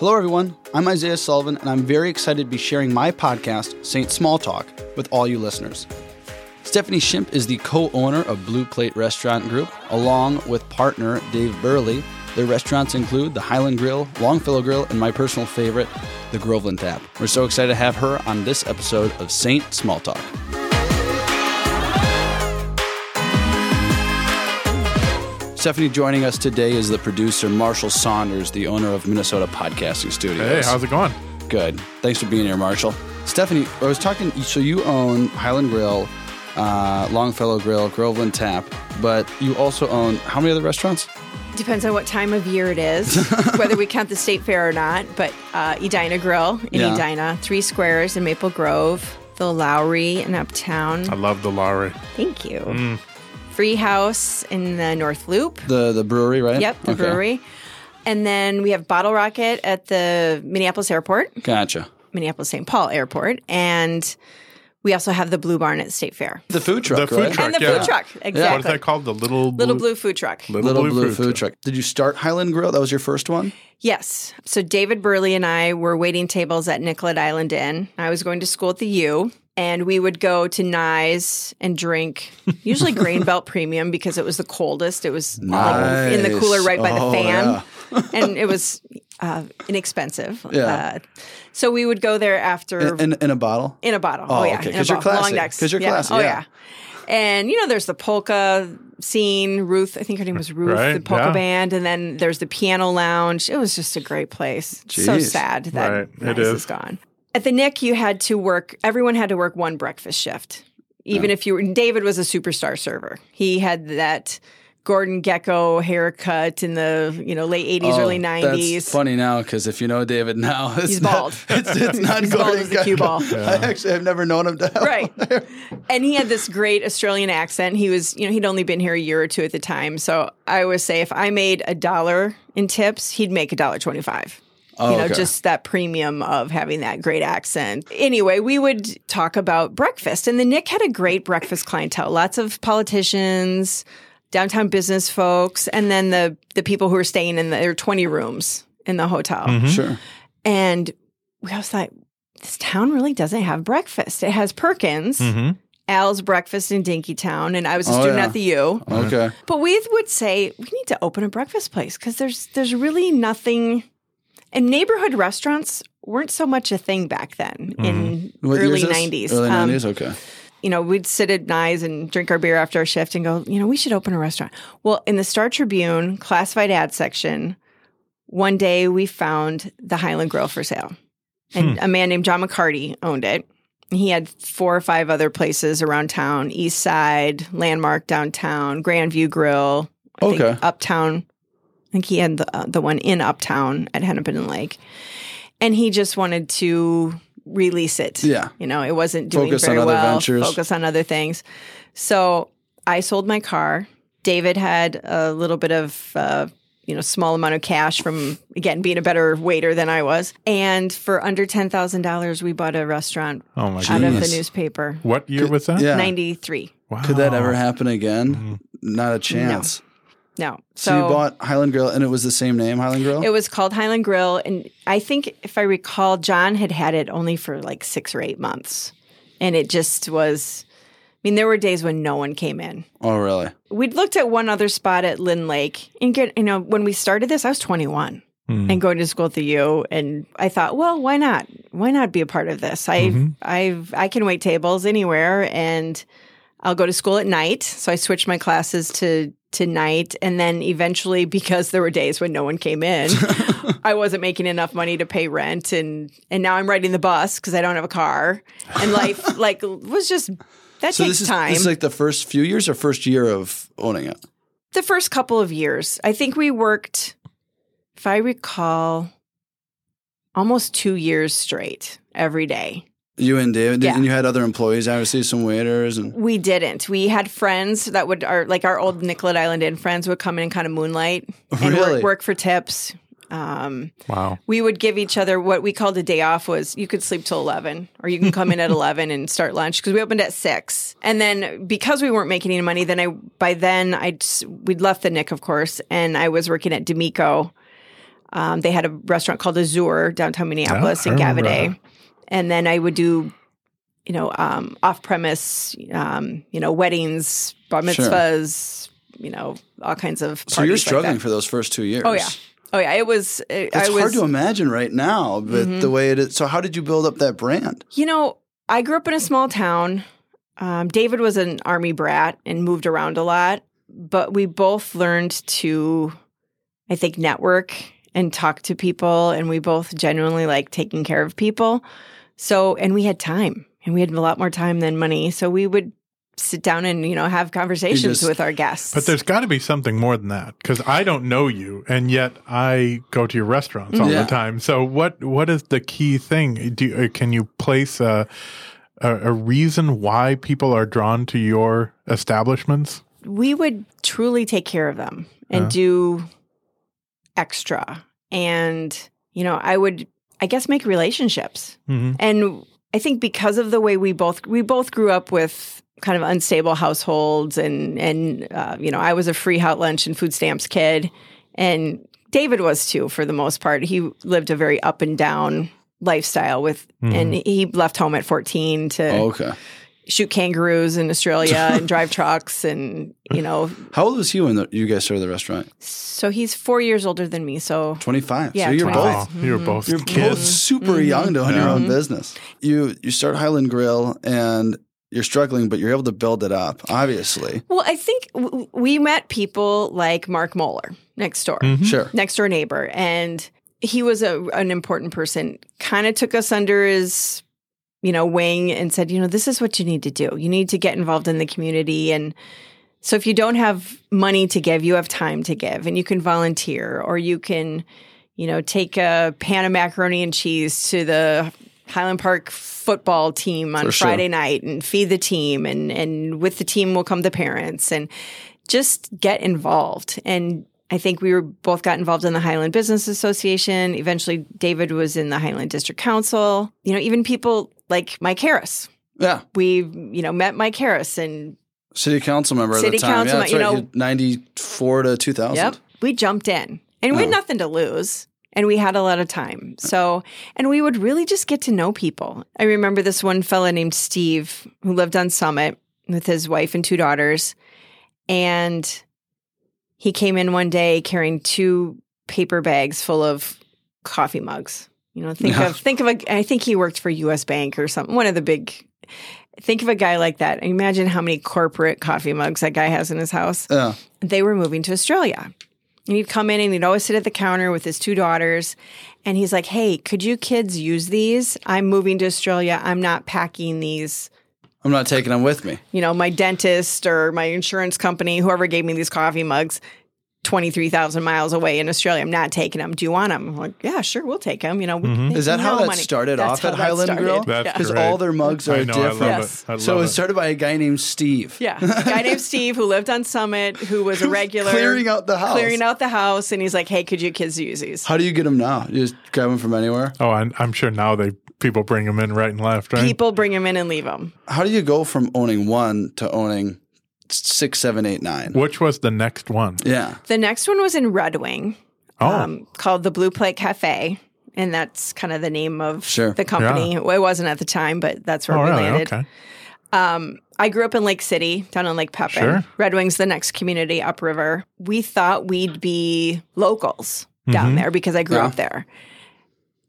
Hello, everyone. I'm Isaiah Sullivan, and I'm very excited to be sharing my podcast, Saint Small Talk, with all you listeners. Stephanie Shimp is the co owner of Blue Plate Restaurant Group, along with partner Dave Burley. Their restaurants include the Highland Grill, Longfellow Grill, and my personal favorite, the Groveland Tap. We're so excited to have her on this episode of Saint Small Talk. Stephanie joining us today is the producer Marshall Saunders, the owner of Minnesota Podcasting Studios. Hey, how's it going? Good. Thanks for being here, Marshall. Stephanie, I was talking. So you own Highland Grill, uh, Longfellow Grill, Groveland Tap, but you also own how many other restaurants? Depends on what time of year it is, whether we count the state fair or not. But uh, Edina Grill in Yeah. Edina, Three Squares in Maple Grove, the Lowry in Uptown. I love the Lowry. Thank you. Free House in the North Loop. The the brewery, right? Yep, the Okay. brewery. And then we have Bottle Rocket at the Minneapolis Airport, Gotcha. Minneapolis St. Paul Airport. And we also have the Blue Barn at State Fair. The food truck, The food right? truck. and the yeah. food truck, exactly. What is that called? The little Little Blue Food Truck. Little, Blue, food, truck. Did you start Highland Grill? That was your first one. Yes. So David Burley and I were waiting tables at Nicollet Island Inn. I was going to school at the U, and we would go to Nyes and drink usually Grain Belt Premium because it was the coldest. It was like in the cooler right by the Oh, fan, and it was uh, inexpensive. Yeah. Uh, so we would go there after In, in a bottle. in a bottle. Oh, Oh, yeah, okay, in a 'cause you're bottle. classy. Long necks. 'Cause you're yeah. classy, Oh yeah. yeah. And you know, there's the polka scene. Ruth, I think her name was Ruth, Right, the polka yeah. band, and then there's the piano lounge. It was just a great place. So sad that Right, it Nice is. is gone. At the Nick, you had to work. Everyone had to work one breakfast shift, even mm. if you were. David was a superstar server. He had that. Gordon Gekko haircut in the you know late eighties, oh, early Oh, nineties. Funny now because if you know David now, it's He's not, bald. It's, it's not He's bald Gordon as the cue Gekko. ball. I actually have never known him to have right and he had this great australian accent he was you know he'd only been here a year or two at the time so i always say if i made a dollar in tips he'd make a dollar 25 Oh, you know okay. just that premium of having that great accent anyway we would talk about breakfast and the nick had a great breakfast clientele lots of politicians downtown business folks and then the the people who were staying in the, there were 20 rooms in the hotel Mm-hmm. Sure. and we always thought this town really doesn't have breakfast it has perkins Mm-hmm. Al's breakfast in Dinkytown, and I was a Oh, student yeah. at the U. Okay. But we would say we need to open a breakfast place because there's there's really nothing. And neighborhood restaurants weren't so much a thing back then in What early is this? '90s. Early Um, nineties. Okay. you know, we'd sit at Nyes and drink our beer after our shift and go, you know, we should open a restaurant. Well, in the Star Tribune classified ad section, one day we found the Highland Grill for sale. And a man named John McCarty owned it. He had four or five other places around town East Side, Landmark downtown, Grandview Grill, I think Okay. Uptown. I think he had the, uh, the one in Uptown at Hennepin and Lake. And he just wanted to release it. Yeah. You know, it wasn't doing Focus very on other well. ventures. Focus on other things. So I sold my car. David had a little bit of, uh, you know, small amount of cash from again being a better waiter than I was, and for under ten thousand dollars, we bought a restaurant Oh my out of the newspaper. What year was that? Yeah. Ninety three. Wow. Could that ever happen again? Not a chance. No, So, you bought Highland Grill, and it was the same name, Highland Grill. It was called Highland Grill, and I think if I recall, John had had it only for like six or eight months, and it just was. I mean, there were days when no one came in. oh, really? We'd looked at one other spot at Lyn Lake, and get you know when we started this, I was twenty one. Hmm. And going to school at the U, and I thought, well, why not? Why not be a part of this? I, mm-hmm. I've, I can wait tables anywhere, and I'll go to school at night. So I switched my classes to to night, and then eventually, because there were days when no one came in, I wasn't making enough money to pay rent, and and now I'm riding the bus because I don't have a car, and life like was just that So takes this is time. this is like the first few years or first year of owning it. the first couple of years. I think we worked, if I recall, almost two years straight every day. You and David, Yeah. and you had other employees, obviously some waiters, and We didn't. We had friends that would, our, like our old Nicollet Island Inn friends would come in and kind of moonlight and Really? work, work for tips. Um, Wow. we would give each other what we called a day off was you could sleep till 11 or you can come in at 11 and start lunch because we opened at 6 and then because we weren't making any money then i by then i we'd left the nick of course and i was working at d'amico Um, they had a restaurant called Azur downtown Minneapolis I in remember Gaviidae. And then I would do, you know, um, off premise, um, you know, weddings, bar Sure. mitzvahs, you know, all kinds of. So you're parties like struggling for those first two years. Oh yeah, oh yeah. It was. It, It's I was. Mm-hmm. hard to imagine right now, but the way it is. So how did you build up that brand? You know, I grew up in a small town. Um, David was an army brat and moved around a lot, but we both learned to, I think, network and talk to people, and we both genuinely like taking care of people. So, and we had time, and we had a lot more time than money. So we would sit down and you know have conversations just- with our guests. But there's got to be something more than that because I don't know you, and yet I go to your restaurants all Yeah. the time. So what what is the key thing? Do uh, can you place a, a a reason why people are drawn to your establishments? we would truly take care of them and do extra. And, you know, I would, I guess, make relationships. Mhm. And I think because of the way we both, we both grew up with kind of unstable households and, and, uh, you know, I was a free hot lunch and food stamps kid. And David was too, for the most part. He lived a very up and down lifestyle with, and he left home at 14 to Oh, okay. Shoot kangaroos in Australia and drive trucks and you know How old was he when the, you guys started the restaurant? so he's four years older than me so 25. Yeah, so you're 25. both Wow, you were mm-hmm. both You're both kids. super mm-hmm. young to own your own business. You you start Highland Grill and you're struggling, but you're able to build it up. Obviously, well i think w- we met people like mark moeller next door mm-hmm. sure. next door neighbor and he was a, an important person kind of took us under his you know wing and said you know this is what you need to do you need to get involved in the community and so if you don't have money to give you have time to give and you can volunteer or you can you know take a pan of macaroni and cheese to the highland park football team on For sure. friday night and feed the team and and with the team will come the parents and just get involved and I think we were both got involved in the Highland Business Association. Eventually, David was in the Highland District Council. You know, even people like Mike Harris. Yeah, We, you know, met Mike Harris and city council member City at the time. council, yeah, that's you right. know- ninety four to two thousand. yep, we jumped in and we had Oh. nothing to lose. And we had a lot of time. So, and we would really just get to know people. I remember this one fella named Steve who lived on Summit with his wife and two daughters. And he came in one day carrying two paper bags full of coffee mugs. You know, think of think of a I think he worked for US Bank or something, one of the big think of a guy like that. Imagine how many corporate coffee mugs that guy has in his house Yeah, they were moving to Australia. And he'd come in and he'd always sit at the counter with his two daughters. And he's like, Hey, could you kids use these? I'm moving to Australia. I'm not packing these. I'm not taking them with me. You know, my dentist or my insurance company, whoever gave me these coffee mugs, 23,000 miles away in Australia. I'm not taking them. Do you want them? I'm like, yeah, sure, we'll take them. You know, we mm-hmm. can make Is that how no that money. started That's off at that Highland started. Grill? That's Yeah. Because all their mugs are I know, I different. love Yes. it. I love so it it. started by a guy named Steve. Yeah, a guy named Steve who lived on Summit, who was a regular Clearing out the house. clearing out the house, and he's like, "Hey, could you kids use these?" How do you get them now? You just grab them from anywhere. Oh, I'm, I'm sure now they people bring them in right and left, right? People bring them in and leave them. How do you go from owning one to owning six, seven, eight, nine? Which was the next one? Yeah. The next one was in Red Wing, Oh, um, called the Blue Plate Cafe. And that's kind of the name of Sure. the company. Well, it wasn't at the time, but that's where oh, we really? landed. Okay. I grew up in Lake City, down in Lake Pepin. Sure. Red Wing's the next community upriver. We thought we'd be locals down there because I grew Yeah. up there.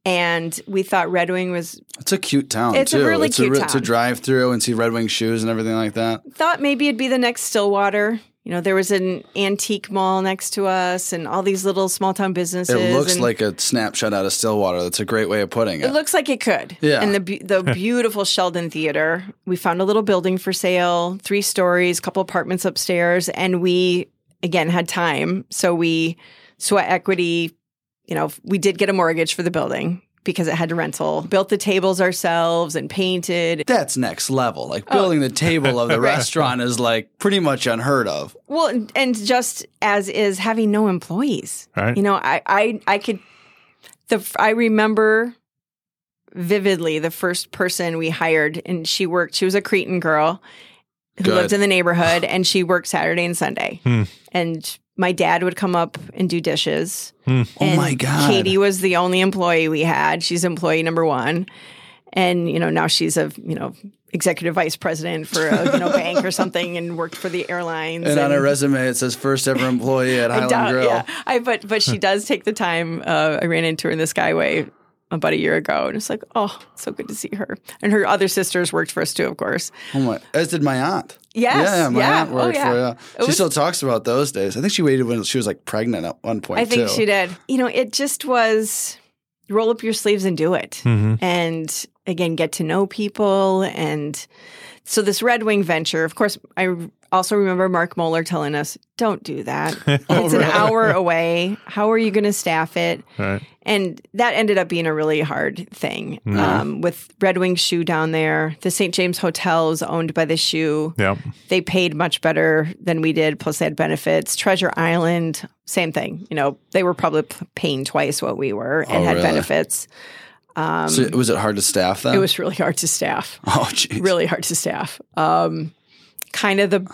And we thought Red Wing was It's a cute town, It's a really it's cute a, town. To drive through and see Red Wing shoes and everything like that. thought maybe it'd be the next Stillwater. You know, there was an antique mall next to us and all these little small town businesses. It looks like a snapshot out of Stillwater. That's a great way of putting it. It looks like it could. Yeah. And the the beautiful Sheldon Theater. We found a little building for sale, three stories, couple apartments upstairs, and we again had time, so we sweat equity. You know, we did get a mortgage for the building because it had to rental. Built the tables ourselves and painted. That's next level. Like Oh. building the table of the restaurant is like pretty much unheard of. Well, and- and just as is having no employees. Right. You know, I I I could the I remember vividly the first person we hired and she worked she was a Cretin girl who Good. lived in the neighborhood, and she worked Saturday and Sunday. Hmm. And my dad would come up and do dishes. Hmm. Oh my God. Katie was the only employee we had. She's employee number one, and you know now she's a you know executive vice president for a you know bank or something, and worked for the airlines. And on her resume, it says first ever employee at Highland doubt- Grill. Yeah, I but but she does take the time. Uh, I ran into her in the Skyway about a year ago, and it's like, oh, so good to see her. And her other sisters worked for us too, of course. Oh my! As did my aunt. Yes, Yeah, my yeah, aunt oh, worked yeah. for. Yeah, she was- still talks about those days. I think she waited when she was like pregnant at one point. I think too. she did. You know, it just was roll up your sleeves and do it. Mm-hmm. And again, get to know people. And so this Red Wing venture, of course, I also remember Mark Moeller telling us, don't do that. Oh, it's an hour away. How are you going to staff it? Right. And that ended up being a really hard thing. Um, with Red Wing Shoe down there, the St. James Hotel is owned by the Shoe. Yep. They paid much better than we did, plus they had benefits. Treasure Island, same thing. You know, they were probably paying twice what we were and Oh, had really? benefits. So was it hard to staff then? It was really hard to staff. Oh, jeez. Really hard to staff. Um, kind of the,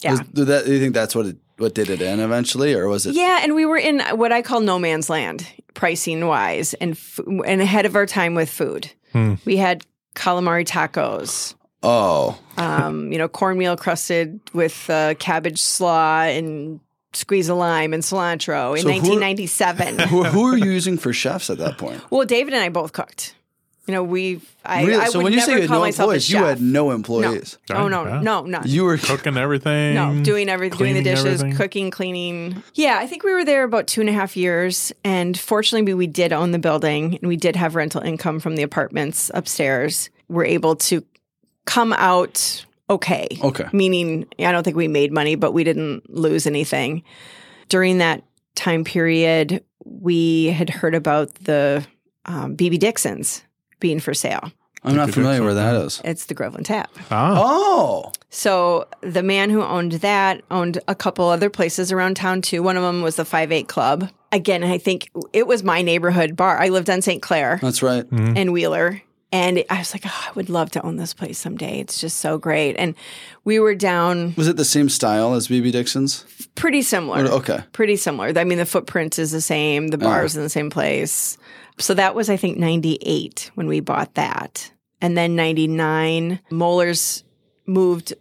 yeah. Was- did that, do you think that's what it, what did it in eventually, or was it? Yeah, and we were in what I call no man's land, pricing wise, and f- and ahead of our time with food. Hmm. We had calamari tacos, Oh, um, you know, cornmeal crusted with uh, cabbage slaw and squeeze a lime and cilantro in So 1997. who, who are you using for chefs at that point? well, David and I both cooked. You know, we I, Really? I so would when you never say you had no employees, you had no no, employees. oh no, Yeah. no, none. You were Cooking everything. No, doing everything, doing the dishes, everything. cooking, cleaning. Yeah, I think we were there about two and a half years, and fortunately, we, we did own the building, and we did have rental income from the apartments upstairs. We're able to come out okay. Okay. meaning I don't think we made money, but we didn't lose anything during that time period. We had heard about the um, BB Dixons being for sale. I'm not familiar where that is. It's the Groveland Tap. Ah. Oh, So the man who owned that owned a couple other places around town too. One of them was the Five Eight Club. Again, I think it was my neighborhood bar. I lived on St. Clair that's right. and Wheeler. And I was like, oh, I would love to own this place someday. It's just so great. And we were down Was it the same style as BB Dixon's? pretty similar. Okay. Pretty similar. I mean, the footprint is the same, the bar's ah. in the same place. So that was, I think, 98 when we bought that. And then 99, Molars moved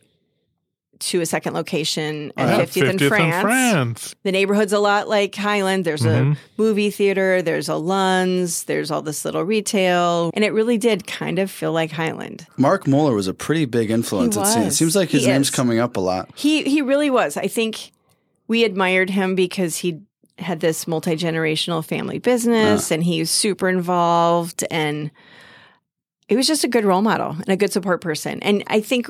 to a second location at Yeah, 50th, in France. France. The neighborhood's a lot like Highland. There's Mhm. a movie theater, there's a Lunds, there's all this little retail. And it really did kind of feel like Highland. Mark Moeller was a pretty big influence. He It seems. was. seems like his He name's is. coming up a lot. He he really was. I think we admired him because he had this multi generational family business and he was super involved and he was just a good role model and a good support person. And I think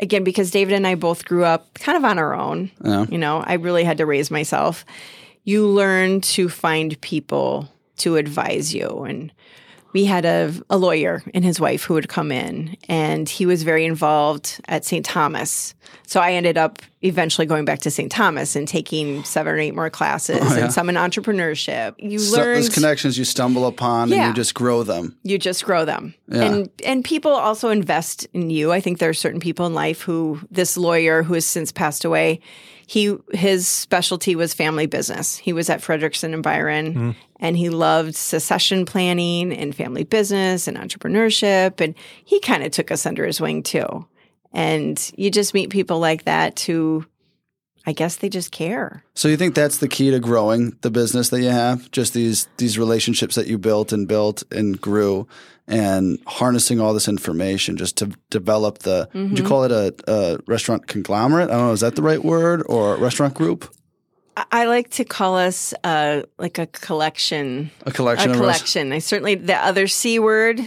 again because David and I both grew up kind of on our own. Yeah. You know, I really had to raise myself. You learn to find people to advise you and we had a, a lawyer and his wife who would come in, and he was very involved at St. Thomas. So I ended up eventually going back to St. Thomas and taking seven or eight more classes Oh, yeah. and some in entrepreneurship. You So, learn those connections you stumble upon and you just grow them. you just grow them Yeah. and and people also invest in you i think there are certain people in life who this lawyer who has since passed away he his specialty was family business he was at fredrikson and byron hmm. and he loved succession planning and family business and entrepreneurship and he kind of took us under his wing too and you just meet people like that who i guess they just care So you think that's the key to growing the business that you have? Just these these relationships that you built and built and grew, and harnessing all this information just to develop the. Would Mm-hmm. you call it a, a restaurant conglomerate? I don't know. Is that the right word or restaurant group? I- like to call us uh, like a collection A collection a of collection. I certainly the other C word,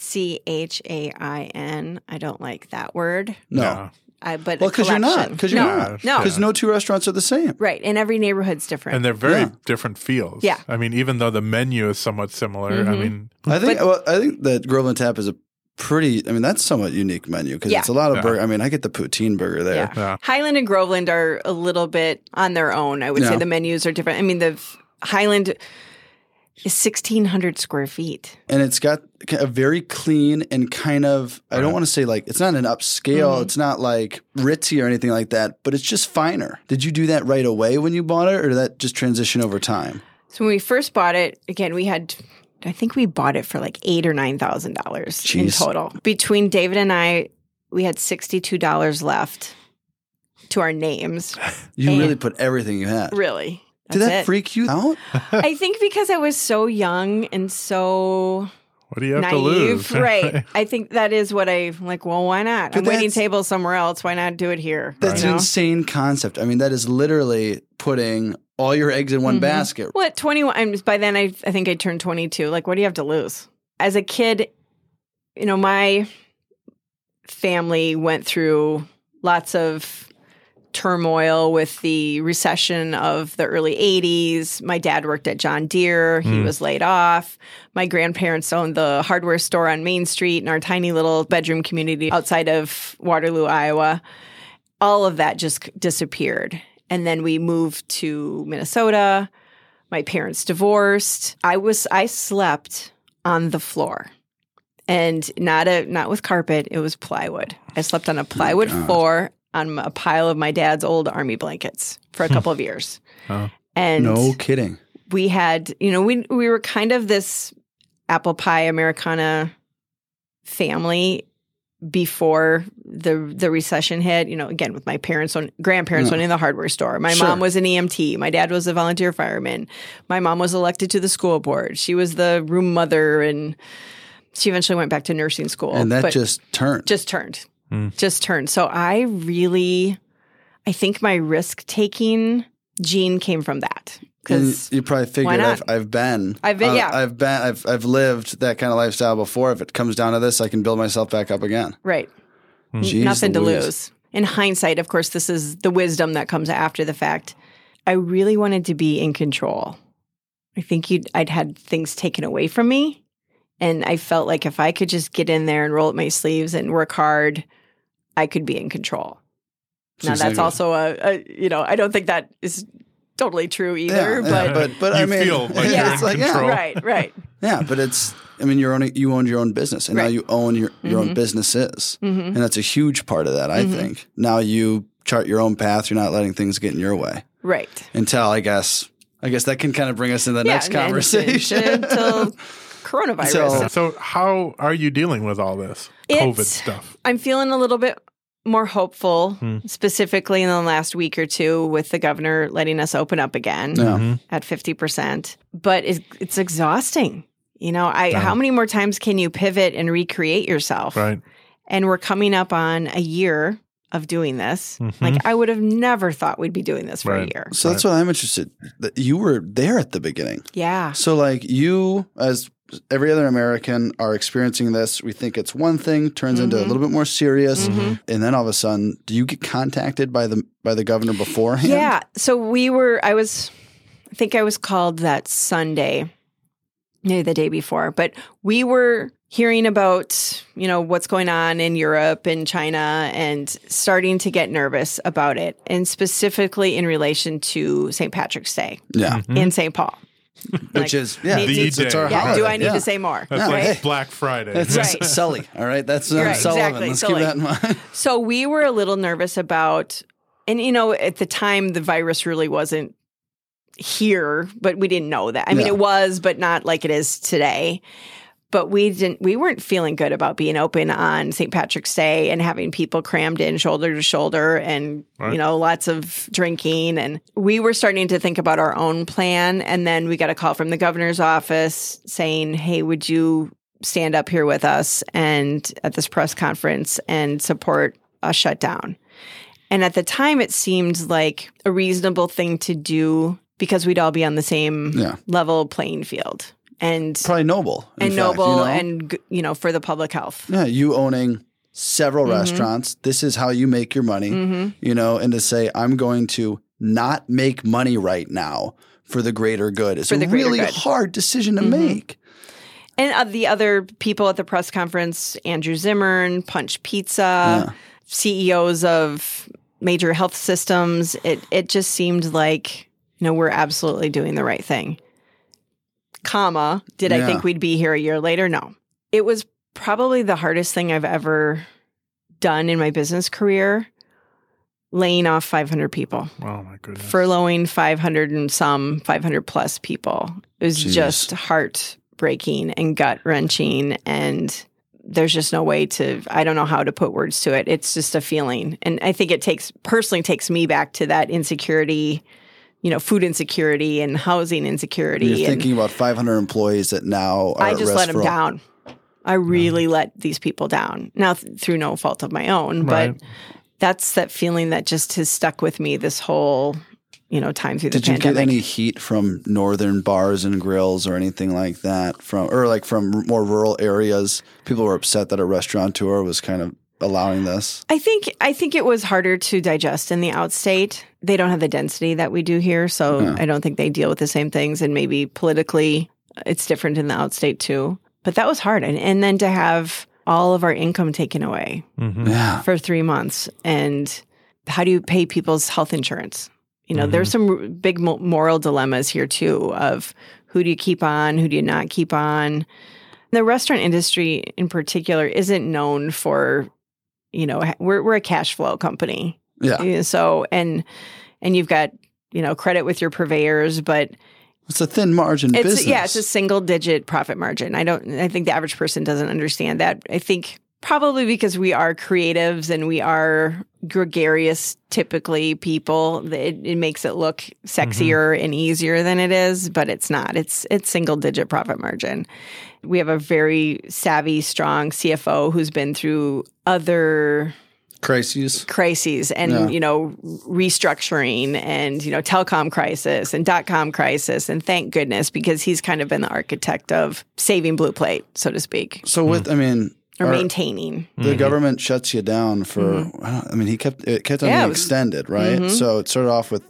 C H A I N. I don't like that word. No, Yeah. I but Well, because you're not, because you're no, not. no, because no two restaurants are the same. right. And every neighborhood's different. And they're very Yeah. different feels. Yeah. I mean, even though the menu is somewhat similar, I Mhm. mean, I think well, I think that Groveland Tap is a pretty. I mean, that's somewhat unique menu because Yeah. it's a lot of Yeah. burger. I mean, I get the poutine burger there. yeah. Yeah. Highland and Groveland are a little bit on their own. I would Yeah. say the menus are different. I mean, the Highland is 1,600 square feet. and it's got a very clean and kind of I don't want to say like it's not an upscale, Mm-hmm. it's not like ritzy or anything like that, but it's just finer. Did you do that right away when you bought it, or did that just transition over time? So when we first bought it, again, we had, I think we bought it for like eight or nine thousand dollars in total. Between David and I, we had sixty-two dollars left to our names. You And- really put everything you had. Really, Did that it. freak you out? I think because I was so young and so What do you have naive, to lose? right? I think that is what I like. Well, why not? But I'm waiting that's- tables somewhere else. Why not do it here? That's you an insane concept. I mean, that is literally putting all your eggs in one Mhm. basket. What 21? I'm, by then, I, I think I turned 22. Like, what do you have to lose? As a kid, you know, my family went through lots of turmoil with the recession of the early 80s. My dad worked at John Deere. He Mm. was laid off. My grandparents owned the hardware store on Main Street in our tiny little bedroom community outside of Waterloo, Iowa. All of that just disappeared. And then we moved to Minnesota. My parents divorced. I was I slept on the floor. And not a not with carpet, it was plywood. I slept on a plywood God. floor on a pile of my dad's old army blankets for a hmm. couple of years. Oh. And No kidding. we had, you know, we we were kind of this apple pie Americana family before the the recession hit. You know, again with my parents own grandparents Yeah. owning the hardware store. My Sure. mom was an EMT. My dad was a volunteer fireman. My mom was elected to the school board. She was the room mother, and she eventually went back to nursing school. and that But- just turned. just turned Mm. just turned so i really i think my risk taking gene came from that because you probably figured not? I've, I've been I've been- uh, yeah. I've been I've I've lived that kind of lifestyle before. If it comes down to this, I can build myself back up again. right N- Jeez nothing to Louise. lose in hindsight of course this is the wisdom that comes after the fact i really wanted to be in control i think you'd i'd had things taken away from me and i felt like if i could just get in there and roll up my sleeves and work hard i could be in control now That's that's also a, a you know i don't think that is totally true either Yeah, but yeah, but but I You mean, feel like you're it's in like, yeah, right right Yeah, but it's. I mean, you're owning. You owned your own business, and now you own your your own Mhm. businesses, hmm and that's a huge part of that. I Mhm. think now you chart your own path. You're not letting things get in your way right until I guess. I guess that can kind of bring us to the next and- and- conversation. until coronavirus So- So, how are you dealing with all this It's- COVID stuff? I'm feeling a little bit more hopeful, Hmm. specifically in the last week or two with the governor letting us open up again Yeah. Mhm. at 50%. But it's, it's exhausting. You know, I Yeah. how many more times can you pivot and recreate yourself? Right. And we're coming up on a year of doing this. Mhm. Like I would have never thought we'd be doing this for Right. a year. so that's what I'm interested. You were there at the beginning. Yeah. So like you, as every other American, are experiencing this. We think it's one thing, turns into a Mhm. little bit more serious, Mhm. and then all of a sudden, do you get contacted by the by the governor beforehand? Yeah. So we were, I was, I think I was called that Sunday, maybe the day before, but we were hearing about, you know, what's going on in Europe and China and starting to get nervous about it. And specifically in relation to St. Patrick's Day yeah. Mhm. in St. Paul. Which is yeah, it's, it's our Yeah. holiday. Do I need yeah. to say more? That's like hey. Black Friday. It's Right. Sully, all right. That's uh, Right, Sullivan. exactly, Let's Sully. keep that in mind. So we were a little nervous about, and you know, at the time the virus really wasn't here, but we didn't know that. I mean, Yeah. it was, but not like it is today. But we didn't. We weren't feeling good about being open on St. Patrick's Day and having people crammed in shoulder to shoulder, and Right. you know, lots of drinking. And we were starting to think about our own plan. And then we got a call from the governor's office saying, "Hey, would you stand up here with us and at this press conference and support a shutdown. And at the time, it seemed like a reasonable thing to do because we'd all be on the same Yeah. level playing field and Probably noble. and fact, noble you know? and you know for the public health. yeah, you owning several Mhm. restaurants. This is how you make your money. hmm You know, and to say I'm going to not make money right now for the greater good is a really good. hard decision to Mhm. make. And uh, the other people at the press conference, Andrew Zimmern, Punch Pizza, Yeah. CEOs of major health systems, it it just seemed like you know we're absolutely doing the right thing. Comma, did I think we'd be here a year later? No. It was probably the hardest thing I've ever done in my business career laying off 500 people, Oh my goodness. furloughing 500 and some, 500 plus people. It was Jeez. just heartbreaking and gut wrenching. And there's just no way to, I don't know how to put words to it. It's just a feeling. And I think it takes, personally, takes me back to that insecurity, you know, food insecurity and housing insecurity. You're and thinking about 500 employees that now are I just risk let them for- down. I really mm. let these people down. Now, th- through no fault of my own, Right. but that's that feeling that just has stuck with me this whole, you know, time through the Did you get any heat from northern bars and grills or anything like that from or like from more rural areas? People were upset that a restaurateur was kind of allowing this. I think I think it was harder to digest in the outstate. They don't have the density that we do here, so Yeah. I don't think they deal with the same things. And maybe politically, it's different in the outstate too. But that was hard, and and then to have all of our income taken away Mhm. Yeah. for three months, and how do you pay people's health insurance? You know, there's some big moral dilemmas here too. Of who do you keep on, who do you not keep on. The restaurant industry, in particular, isn't known for you know we're we're a cash flow company. Yeah. Yeah, so and and you've got you know credit with your purveyors but It's a thin margin it's business. yeah it's a single digit profit margin. I don't i think the average person doesn't understand that. I think probably because we are creatives and we are gregarious typically people it, it makes it look mm-hmm. sexier and easier than it is but it's not. It's it's single digit profit margin we have a very savvy strong cfo who's been through other crises. crises and Yeah. you know restructuring and you know telecom crisis and dot com crisis and thank goodness because he's kind of been the architect of saving blue plate so to speak So with I mean or are- maintaining the government shuts you down for I, don't, I mean he kept it kept on Mm-hmm. Yeah, being it was- extended, right? So it started off with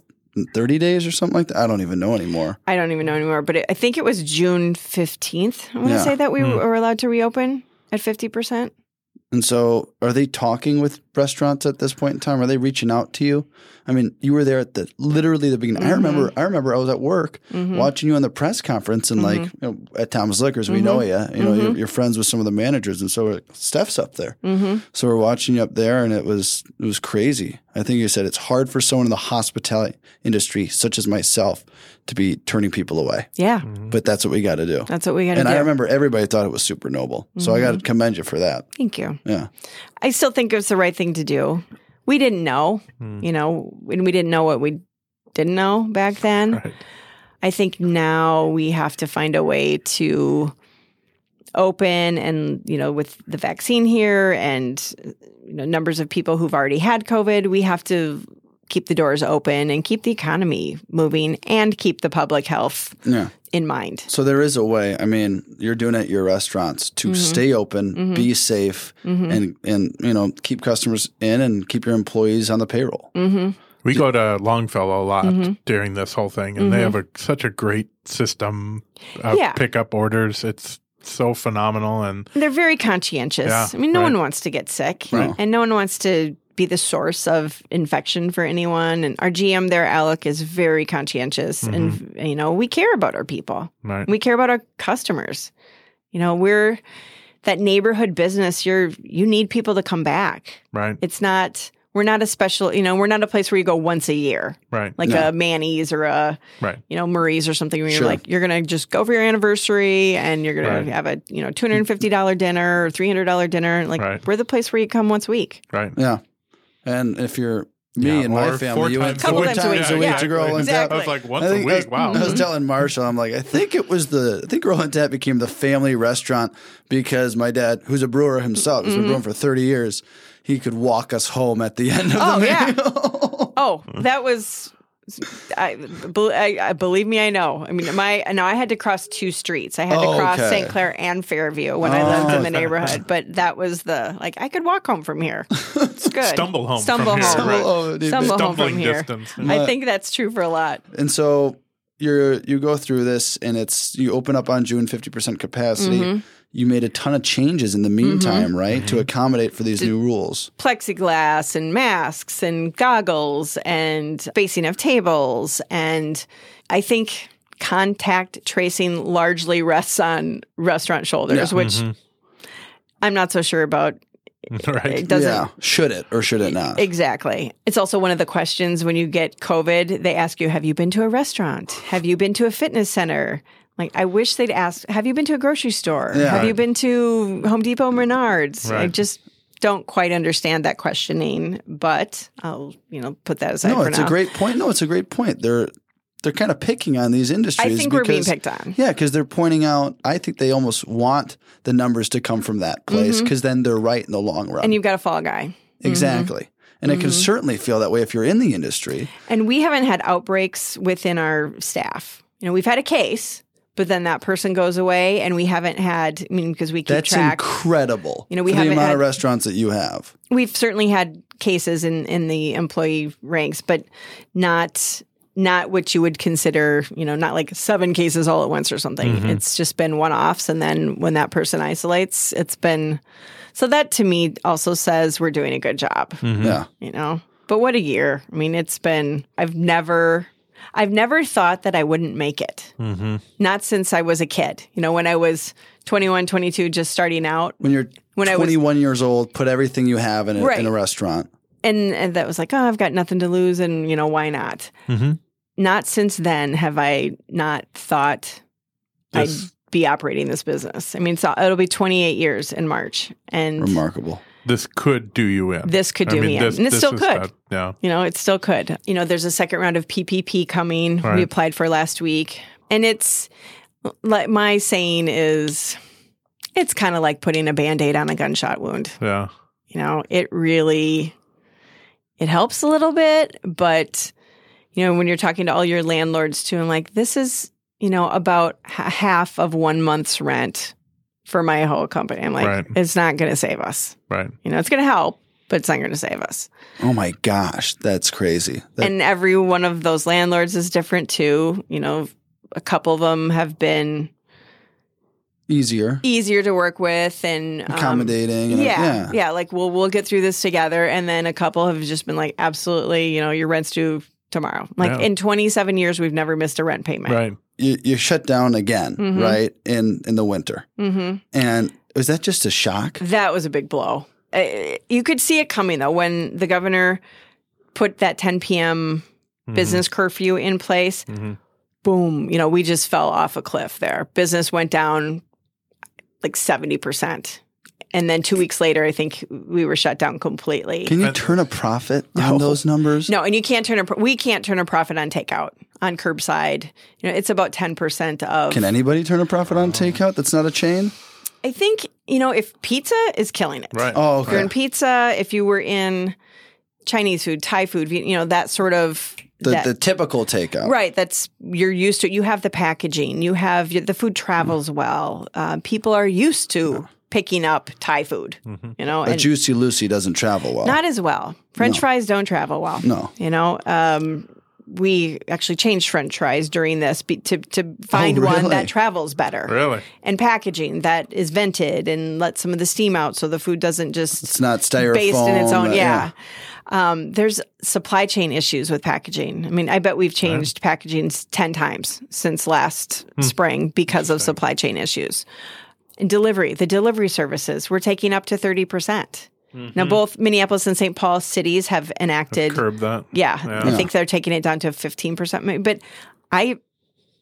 30 days or something like that. I don't even know anymore. i don't even know anymore but it, i think it was june 15th i want to Yeah. say that we were allowed to reopen at 50% And so, are they talking with restaurants at this point in time? Are they reaching out to you? I mean, you were there at the literally the beginning. I remember. Mm-hmm. I remember I was at work watching you on the press conference, and like Mm-hmm. you know, at Thomas Liquors, we know you. You know, you're, you're friends with some of the managers, and so Steph's up there. Mm-hmm. So we're watching you up there, and it was it was crazy. I think you said it's hard for someone in the hospitality industry, such as myself, to be turning people away. yeah mm-hmm. But that's what we got to do. that's what we got to do. And I remember everybody thought it was super noble. So I got to mm-hmm. commend you for that. thank you Yeah. I still think it's the right thing to do. We didn't know, hmm. you know, and we didn't know what we didn't know back then. Right. I think now we have to find a way to open and, you know, with the vaccine here and, you know, numbers of people who've already had COVID, we have to keep the doors open and keep the economy moving and keep the public health Yeah. in mind. So there is a way. I mean, you're doing it at your restaurants to Mm-hmm. stay open, be safe, and and you know keep customers in and keep your employees on the payroll. Mm-hmm. We go to Longfellow a lot during this whole thing, and they have a, such a great system of Yeah. pickup orders. It's so phenomenal, and They're very conscientious. Yeah, I mean, no right. one wants to get sick, Right. and no one wants to be the source of infection for anyone. And our GM there, Alec, is very conscientious, and mm-hmm. you know, we care about our people. right, We care about our customers. You know, we're that neighborhood business. You're you need people to come back. right, It's not. We're not a special. You know, we're not a place where you go once a year, right, like No. a Manny's or a right, you know, Murray's or something where you're Sure. like, you're going to just go for your anniversary and you're going Right. to have a, you know, $250 dinner or $300 dinner. Like, Right. we're the place where you come once a week. right. Yeah, and if you're me Yeah, and my family, you went times Couple four times a times week, a week yeah. to grow and Exactly. I was like once I a think week. I was, wow. I was telling Marshall, I'm like, I think it was the, I think Groveland Tap became the family restaurant because my dad, who's a brewer himself, has been mm-hmm. brewing for 30 years, he could walk us home at the end of Oh, the yeah. meal. Oh, that was, I, I, I believe me, I know. I mean, my, no, I had to cross two streets. I had to Oh, cross okay. St. Clair and Fairview when I lived in the neighborhood. But that was the, like, I could walk home from here. It's good. Stumble home Stumble from here, home. right. Oh, dude. Stumble home from Stumbling here. distance. I think that's true for a lot. And so you're you go through this and it's you open up on June 50% capacity. Mm-hmm. You made a ton of changes in the meantime, mm-hmm. right? To mm-hmm. accommodate for these new rules. plexiglass and masks and goggles and spacing of tables. And I think contact tracing largely rests on restaurant shoulders, Yeah. which mm-hmm. I'm not so sure about. right. It doesn't yeah. Should it or should it not? Exactly. It's also one of the questions when you get COVID, they ask you, Have you been to a restaurant? Have you been to a fitness center? Like, I wish they'd ask, Have you been to a grocery store? Yeah. Have you been to Home Depot and Menards? I just don't quite understand that questioning, but I'll, you know, put that aside no, for it's now. a great point. No, it's a great point. They're they're kind of picking on these industries. I think we're being picked on. Yeah, because they're pointing out. I think they almost want the numbers to come from that place because then they're right in the long run. Mm-hmm. And you've got a fall guy. exactly. And it Mm-hmm. can certainly feel that way if you're in the industry. And we haven't had outbreaks within our staff. You know, we've had a case, but then that person goes away and we haven't had, I mean, because we keep track. That's track. incredible. You know, we have the haven't amount had- of restaurants that you have. we've certainly had cases in in the employee ranks, but not not what you would consider, you know, not like seven cases all at once or something. Mm-hmm. It's just been one offs, and then when that person isolates, it's been. So that to me also says we're doing a good job, mm-hmm. Yeah. you know. But what a year! I mean, it's been. I've never. I've never thought that I wouldn't make it. Not since I was a kid. You know, when I was 21, 22, just starting out. When you're When I was- 21 years old, put everything you have in a, Right. in a restaurant. and, and that was like, oh, I've got nothing to lose, and you know, why not? Mhm. Not since then have I not thought Yes. I'd be operating this business. I mean, so it'll be 28 years in March, and Remarkable. This could do you in. This could do me in. And it still could. not- yeah. you know, it still could. You know, there's a second round of PPP coming. We applied for last week, and it's like my saying is, it's kind of like putting a band aid on a gunshot wound. Yeah. you know it really it helps a little bit but you know when you're talking to all your landlords too and like this is you know about h- half of one month's rent for my whole company i'm like Right. it's not going to save us Right. you know it's going to help but it's not going to save us Oh my gosh, that's crazy. That, and every one of those landlords is different too you know a couple of them have been easier, easier to work with and um, accommodating. and- yeah, yeah. yeah, Like, well, we'll get through this together. And then a couple have just been like, absolutely, you know, your rent's due tomorrow. Like Yeah. in 27 years, we've never missed a rent payment. Right. You, you shut down again, Mhm. right? In in the winter. hmm And was that just a shock? That was a big blow. Uh, you could see it coming though when the governor put that 10 p.m. Mm-hmm. business curfew in place. Mhm. Boom, you know, we just fell off a cliff there. Business went down like 70%. And then two weeks later, I think we were shut down completely. Can you turn a profit No. on those numbers? No, and you can't turn a pro- we can't turn a profit on takeout on curbside. You know, it's about ten percent of. Can anybody turn a profit on takeout that's not a chain? I think you know if pizza is killing it. Right. Oh, If you're okay. in pizza, if you were in Chinese food, Thai food, you know that sort of The, that- the typical takeout. Right, that's you're used to. You have the packaging. You have the food travels well. Uh, people are used to picking up Thai food. You know, A and Juicy Lucy doesn't travel well. not as well. French No. fries don't travel well. No. You know, um, we actually changed French fries during this be- to to find Oh, really? one that travels better Really? and packaging that is vented and let some of the steam out so the food doesn't just it's not styrofoam. based in its own. uh, Yeah. Um, there's supply chain issues with packaging. I mean, I bet we've changed packaging 10 times since last Hmm. spring because of supply chain issues. And delivery, the delivery services, we're taking up to 30%. Mm-hmm. Now, both Minneapolis and St. Paul cities have enacted Curb that. yeah, Yeah. I think they're taking it down to 15%. maybe. But I, you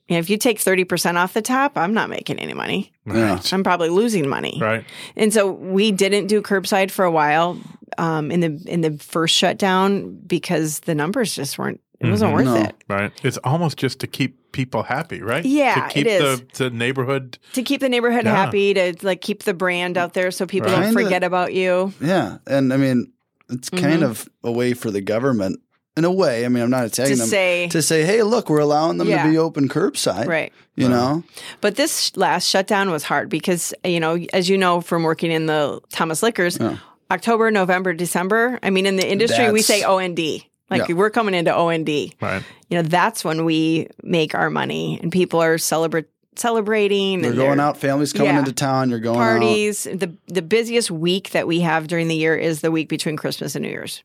know, if you take 30% off the top, I'm not making any money. Yeah. I'm probably losing money. Right. And so we didn't do curbside for a while um, in the in the first shutdown because the numbers just weren't, it wasn't worth No. it. Right. It's almost just to keep people happy, right? Yeah, To keep it is. the, the neighborhood. To keep the neighborhood Yeah. happy, to like keep the brand out there so people don't Kinda- forget about you. Yeah. And I mean, it's kind Mhm. of a way for the government, in a way. I mean, I'm not attacking To them. say, to say, hey, look, we're allowing them Yeah. to be open curbside. right. You know? But this last shutdown was hard because, you know, as you know from working in the Thomas Liquors, Yeah. October, November, December, I mean, in the industry, we say That's- OND. Like Yeah. we're coming into OND. Right. You know, that's when we make our money and people are celebrate celebrating They're and going out, families coming Yeah. into town, you're going out. parties. The the busiest week that we have during the year is the week between Christmas and New Year's.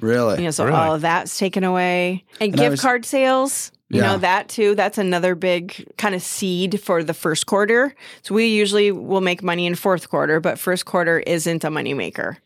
Really? You know, so Really? all of that's taken away. And, And gift was- card sales, You Yeah. know, that too, that's another big kind of seed for the first quarter. So we usually will make money in fourth quarter, but first quarter isn't a moneymaker.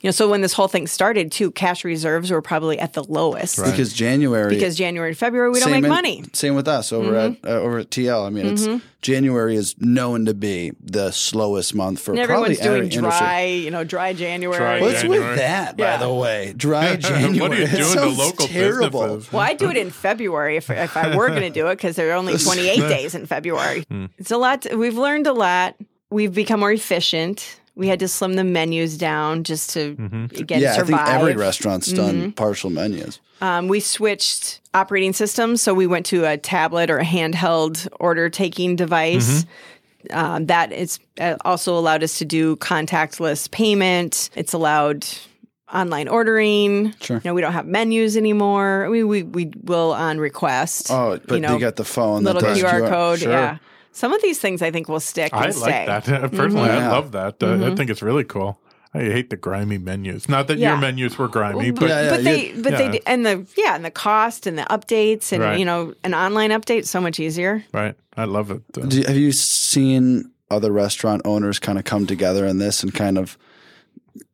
You know, so when this whole thing started too, cash reserves were probably at the lowest Because January because January and February we don't make in- money. Mm-hmm. Same with us over at uh, over at TL. I mean, it's January is known to be the slowest month for And everyone's probably doing every industry. dry, you know, dry January. Dry What's January. with that, by Yeah. the way? Dry January. What are you doing to local terrible. businesses? Well, I do it in February if, if I were going to do it because there are only 28 days in February. Hmm. It's a lot. we've learned a lot. We've become more efficient. We had to slim the menus down just to again Yeah, I survive. think every restaurant's done Mm-hmm. partial menus. Um, we switched operating systems, so we went to a tablet or a handheld order taking device. Mm-hmm. Um, that is uh, also allowed us to do contactless payment. It's allowed online ordering. Sure. You know, we don't have menus anymore. We we, we will on request. Oh, but you know, you got the phone, little that QR, code. Sure. Yeah. Some of these things I think will stick and I stay. like that. Personally, I love that. Uh, I think it's really cool. I hate the grimy menus. Not that Mm-hmm. Yeah. your menus were grimy, But, but Yeah, yeah, but they, but yeah. they, and the, yeah, and the cost and the updates and Right. you know, an online update so much easier. right. I love it. Uh, Do you- have you seen other restaurant owners kind of come together in this and kind of,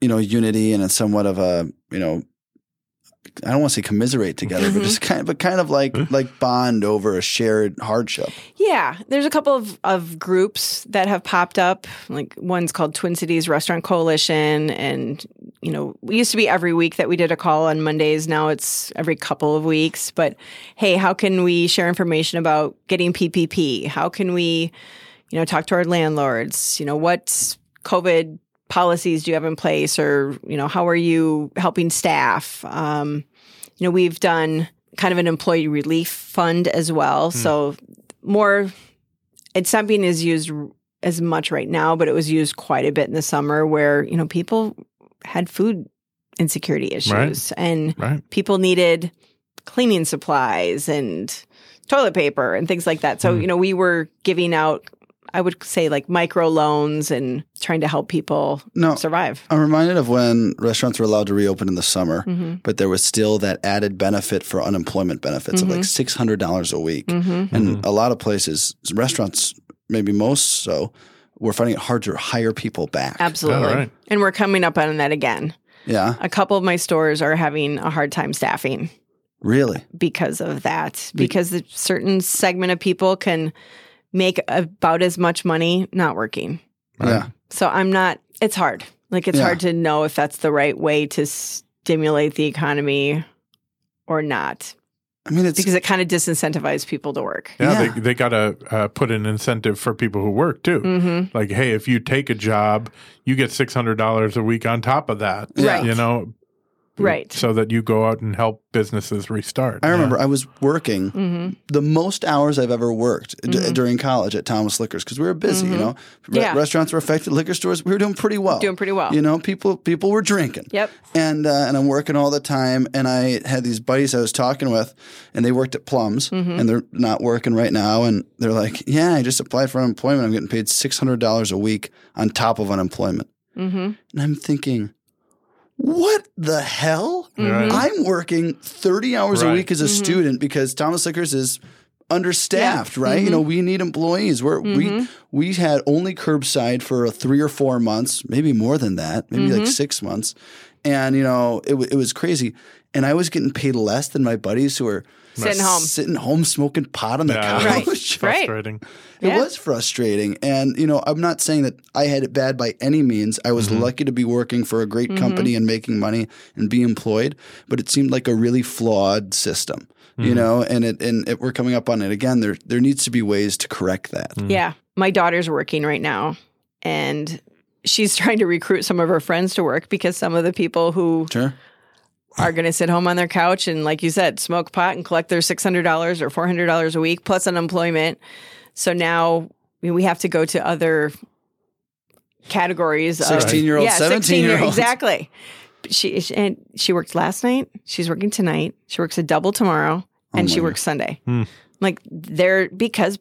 you know, unity and a somewhat of a, you know, I don't want to say commiserate together, Mm-hmm. but just kind of, but kind of like like bond over a shared hardship. Yeah, there's a couple of, of groups that have popped up. Like one's called Twin Cities Restaurant Coalition, and you know, we used to be every week that we did a call on Mondays. Now it's every couple of weeks. But hey, how can we share information about getting PPP? How can we, you know, talk to our landlords? You know, what COVID policies do you have in place, or you know, how are you helping staff? Um, you know, we've done kind of an employee relief fund as well. So more it's not being as used as much right now, but it was used quite a bit in the summer where, you know, people had food insecurity issues and right. people needed cleaning supplies and toilet paper and things like that. So, you know, we were giving out I would say like micro loans and trying to help people No, survive. I'm reminded of when restaurants were allowed to reopen in the summer, Mm-hmm. but there was still that added benefit for unemployment benefits of like six hundred dollars a week, Mm-hmm. and a lot of places, restaurants, maybe most so, were finding it hard to hire people back. Absolutely. Yeah, right. And we're coming up on that again. Yeah, A couple of my stores are having a hard time staffing. really. because of that. Because a certain segment of people can make about as much money not working. Yeah, So I'm not, it's hard. Like it's Yeah. hard to know if that's the right way to stimulate the economy or not I mean it's because it kind of disincentivizes people to work. Yeah, Yeah. they they got to uh, put an incentive for people who work too. Mm-hmm. Like, hey, if you take a job, you get six hundred dollars a week on top of that. Right. You know, Right. so that you go out and help businesses restart. I remember I was working Mm-hmm. the most hours I've ever worked d- during college at Thomas Liquors because we were busy. You know, Re- Mm-hmm. Yeah. restaurants were affected, liquor stores we were doing pretty well. Doing pretty well. You know, people people were drinking. Yep. And uh, and I'm working all the time, and I had these buddies I was talking with, and they worked at Plums, Mm-hmm. and they're not working right now, and they're like, "Yeah, I just applied for unemployment. I'm getting paid six hundred dollars a week on top of unemployment." Mm-hmm. And I'm thinking, what the hell? Right. I'm working 30 hours a week as a Mm-hmm. student because Thomas Liquors is understaffed, right? Mm-hmm. You know, we need employees. We're, we we had only curbside for a three or four months, maybe more than that, maybe Mm-hmm. like six months, and you know, it it was crazy. And I was getting paid less than my buddies who were Sitting home. sitting home smoking pot on the Yeah. couch. Right. Right. Frustrating. It Yeah. was frustrating. And, you know, I'm not saying that I had it bad by any means. I was mm-hmm. lucky to be working for a great Mm-hmm. company and making money and be employed, but it seemed like a really flawed system. You mm-hmm. know, and it and it, we're coming up on it again. There there needs to be ways to correct that. Mm-hmm. Yeah. My daughter's working right now and she's trying to recruit some of her friends to work because some of the people who Sure. Are going to sit home on their couch and, like you said, smoke pot and collect their $600 or $400 a week plus unemployment. So now we have to go to other categories. of- 16-year-olds, yeah, 17-year-olds. Exactly. She, she- and she worked last night. She's working tonight. She works a double tomorrow and Oh she my works Sunday. Hmm. Like they're because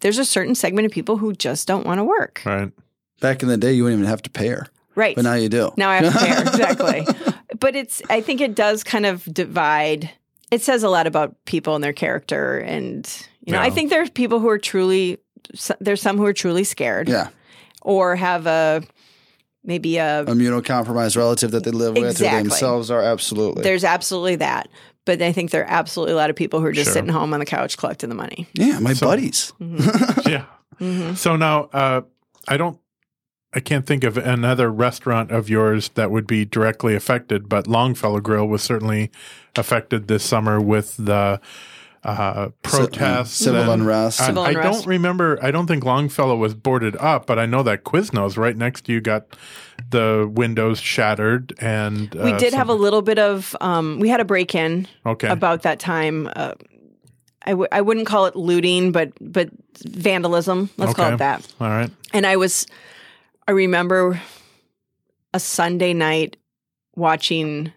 there's a certain segment of people who just don't want to work. Right. Back in the day, you wouldn't even have to pay her, Right. but now you do. Now I have to pay her exactly. But it's I think it does kind of divide it says a lot about people and their character, and you know, I Yeah. think there's people who are truly there's some who are truly scared, Yeah. or have a maybe a Immunocompromised relative that they live with or Exactly. they themselves are absolutely. there's absolutely that. But I think there are absolutely a lot of people who are just Sure. sitting home on the couch collecting the money. yeah, my buddies. yeah. Mm-hmm. So now, uh, I don't, I can't think of another restaurant of yours that would be directly affected, but Longfellow Grill was certainly affected this summer with the uh, protests, civil and- unrest. I, Civil I unrest. don't remember. I don't think Longfellow was boarded up, but I know that Quiznos right next to you got the windows shattered, and We uh, did some- have a little bit of um, we had a break in okay. about that time. Uh, I w- I wouldn't call it looting, but but vandalism. Let's call it that. All right. And I was, I remember a Sunday night watching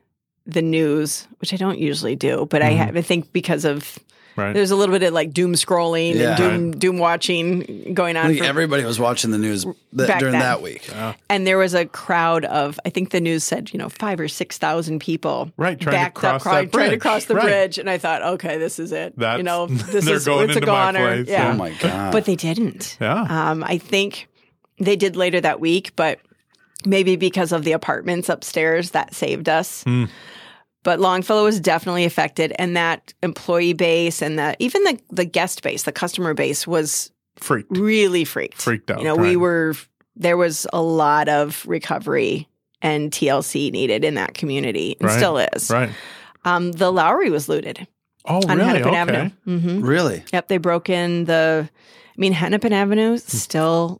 the news, which I don't usually do, but I, Mhm. have, I think because of Right. there's a little bit of like doom scrolling Yeah. and doom doom watching going I on. think for- everybody was watching the news that, Back during then. that week. and there was a crowd of I think the news said you know five or six thousand people Right, trying to backed cross up cry- that trying to cross the Right. bridge, and I thought, okay, this is it. That's- you know, this is going it's a into my goner. place, Yeah. yeah. Oh my god! but they didn't. Yeah. Um, I think they did later that week, but maybe because of the apartments upstairs, that saved us. Hmm. But Longfellow was definitely affected, and that employee base and the even the the guest base, the customer base was Freaked. really freaked. Freaked out, You know, we were there was a lot of recovery and TLC needed in that community, and Right. still is. Right. Um, the Lowry was looted Oh, on really? Hennepin Okay. Avenue. hmm really? Yep, they broke in the. I mean, Hennepin Avenue still.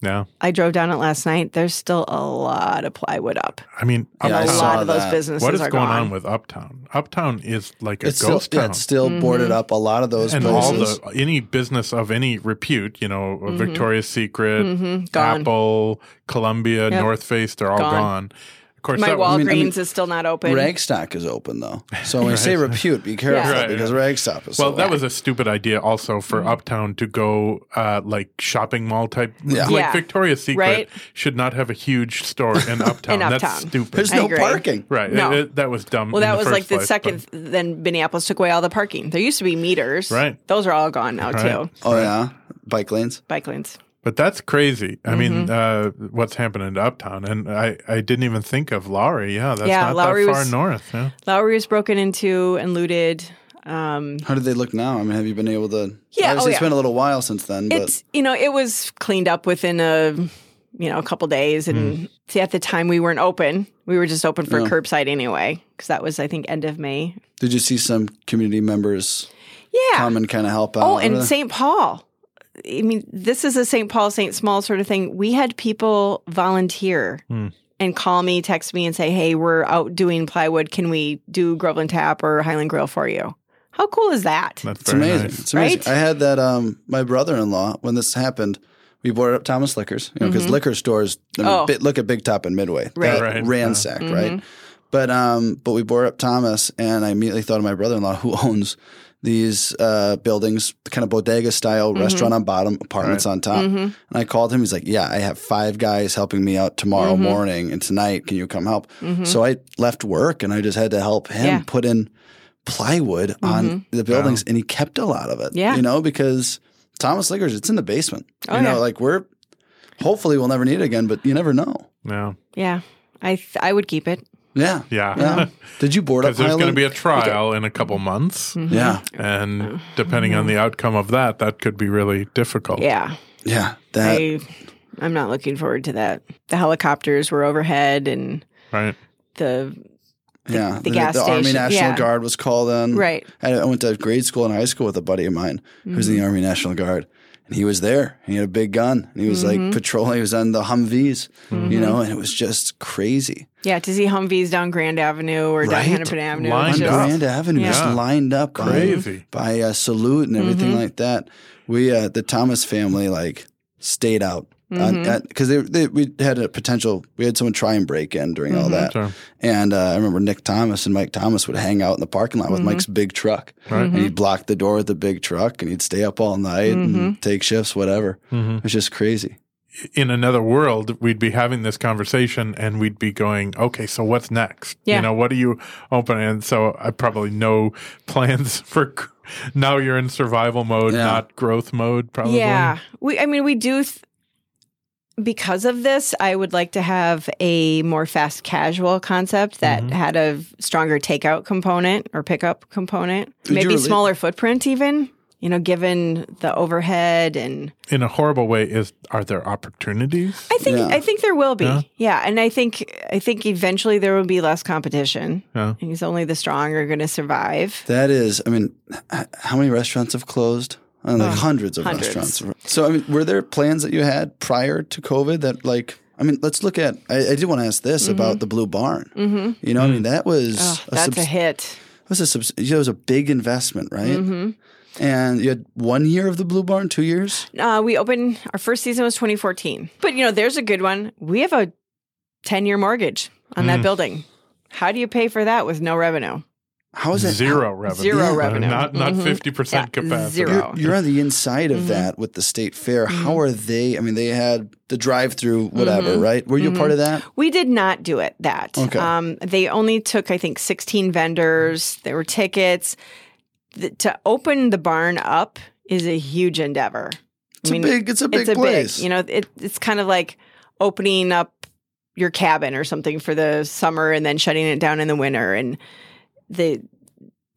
Yeah. I drove down it last night. There's still a lot of plywood up. I mean, Yeah, I a Uptown- saw lot of those that. businesses what is are going gone. on with Uptown? Uptown is like a It's still, ghost yeah, town. it's still boarded up. A lot of those businesses. and all places. the any business of any repute, you know, Mm-hmm. Victoria's Secret, Mhm, gone. Apple, Columbia, Yep. North Face, they're all Gone. gone. Of course, My that was, I mean- I Walgreens mean, is still not open. Ragstock is open though, so when you say repute, be careful Yeah. Right, because yeah. Ragstock is. well, so that was a stupid idea also for Mm-hmm. Uptown to go uh, like shopping mall type. Yeah. Like Yeah. Victoria's Secret Right. should not have a huge store in Uptown. In That's Uptown. stupid. There's no parking. right. No. It- it- that was dumb. well, in that was first like the place, second. Then Minneapolis took away all the parking. There used to be meters. Right. Those are all gone now Right. too. Oh yeah, bike lanes. Bike lanes. But that's crazy. I mean, Mm-hmm. uh, what's happening to Uptown? And I, I didn't even think of Lowry. Yeah, that's Yeah, not Lowry that far was- north. Yeah. Lowry was broken into and looted. Um, How do they look now? I mean, have you been able to? Yeah, obviously oh, it's yeah. been a little while since then. But it's you know it was cleaned up within a you know a couple days and see at the time we weren't open we were just open for Yeah. curbside anyway because that was i think end of may did you see some community members yeah come and kind of help out? oh and st paul i mean this is a st paul st small sort of thing we had people volunteer Hmm. and call me text me and say hey we're out doing plywood can we do groveland tap or highland grill for you how cool is that That's It's amazing. nice. It's amazing. Right? I had that. Um, my brother-in-law when this happened, we boarded up Thomas Liquors, you know, because liquor stores. I mean, Oh. bi- look at Big Top and Midway, Right. That Right. ransacked, right? But um, but we boarded up Thomas, and I immediately thought of my brother-in-law who owns these uh, buildings, kind of bodega style, mm-hmm. restaurant on bottom, apartments on top. Mm-hmm. And I called him. He's like, "Yeah, I have five guys helping me out tomorrow mm-hmm. morning and tonight. Can you come help?" So I left work and I just had to help him Yeah. put in plywood on the buildings, and he kept a lot of it. Yeah. you know, because Thomas Liquors, it's in the basement. Oh, you know, yeah. like we're hopefully we'll never need it again, but you never know. Yeah. yeah i th- i would keep it Yeah, Yeah. yeah. Did you board up? Because there's going to be a trial in a couple months. yeah, And depending on the outcome of that, that could be really difficult. yeah yeah. That I I'm not looking forward to that. The helicopters were overhead and Right. the Yeah, the gas Army National yeah. Guard was called in. Right. I, I went to grade school and high school with a buddy of mine who was in Mm-hmm. the Army National Guard, and he was there. He had a big gun. And he was Mm-hmm. like patrolling. He was on the Humvees, you know, and it was just crazy. yeah to see Humvees down Grand Avenue or down Right. Hennepin Avenue. Lined just- up. Grand Avenue, just lined up, by- Crazy. by, uh, salute and everything Mm-hmm. like that. We, uh, the Thomas family, like stayed out Mm-hmm. because they, they we had a potential. We had someone try and break in during all that, Sure. and uh, I remember Nick Thomas and Mike Thomas would hang out in the parking lot with Mm-hmm. Mike's big truck, Right. and he'd block the door with the big truck, and he'd stay up all night Mm-hmm. and take shifts, whatever. Mm-hmm. It was just crazy. in another world, we'd be having this conversation and we'd be going, okay, so what's next? Yeah. You know, what are you opening? And so I probably no plans for now you're in survival mode, Yeah. not growth mode, probably. Yeah. We I mean we do th- because of this, I would like to have a more fast casual concept that Mm-hmm. had a stronger takeout component or pickup component. Did Maybe really- smaller footprint even, you know, given the overhead and In a horrible way, is are there opportunities? I think Yeah. I think there will be. Yeah. Yeah. and I think I think eventually there will be less competition. Yeah. And it's only the strong are going to survive. That is, I mean, how many restaurants have closed? I like Ugh, hundreds of hundreds. restaurants. So, I mean, were there plans that you had prior to COVID that, like, I mean, let's look at. I, I do want to ask this about the Blue Barn. Mm-hmm. You know, I mean, that was Oh, a that's subs- a hit. was a subs- it was a big investment, right? Mm-hmm. And you had one year of the Blue Barn, two years. Uh, we opened our first season was 2014. But you know, there's a good one. We have a 10 year mortgage on Mm. that building. How do you pay for that with no revenue? How is that Zero revenue. Zero Yeah. Revenue. Not not Mhm. 50% Yeah, capacity. zero. You're, you're on the inside Mm-hmm. of that with the state fair. How are they? I mean, they had the drive-through, whatever, Mm-hmm. right? Were you a part of that? We did not do it that. Okay. Um, they only took, I think, 16 vendors. There were tickets. The, to open the barn up is a huge endeavor. It's a big. It's a big it's a place. big, you know, it, it's kind of like opening up your cabin or something for the summer and then shutting it down in the winter. And the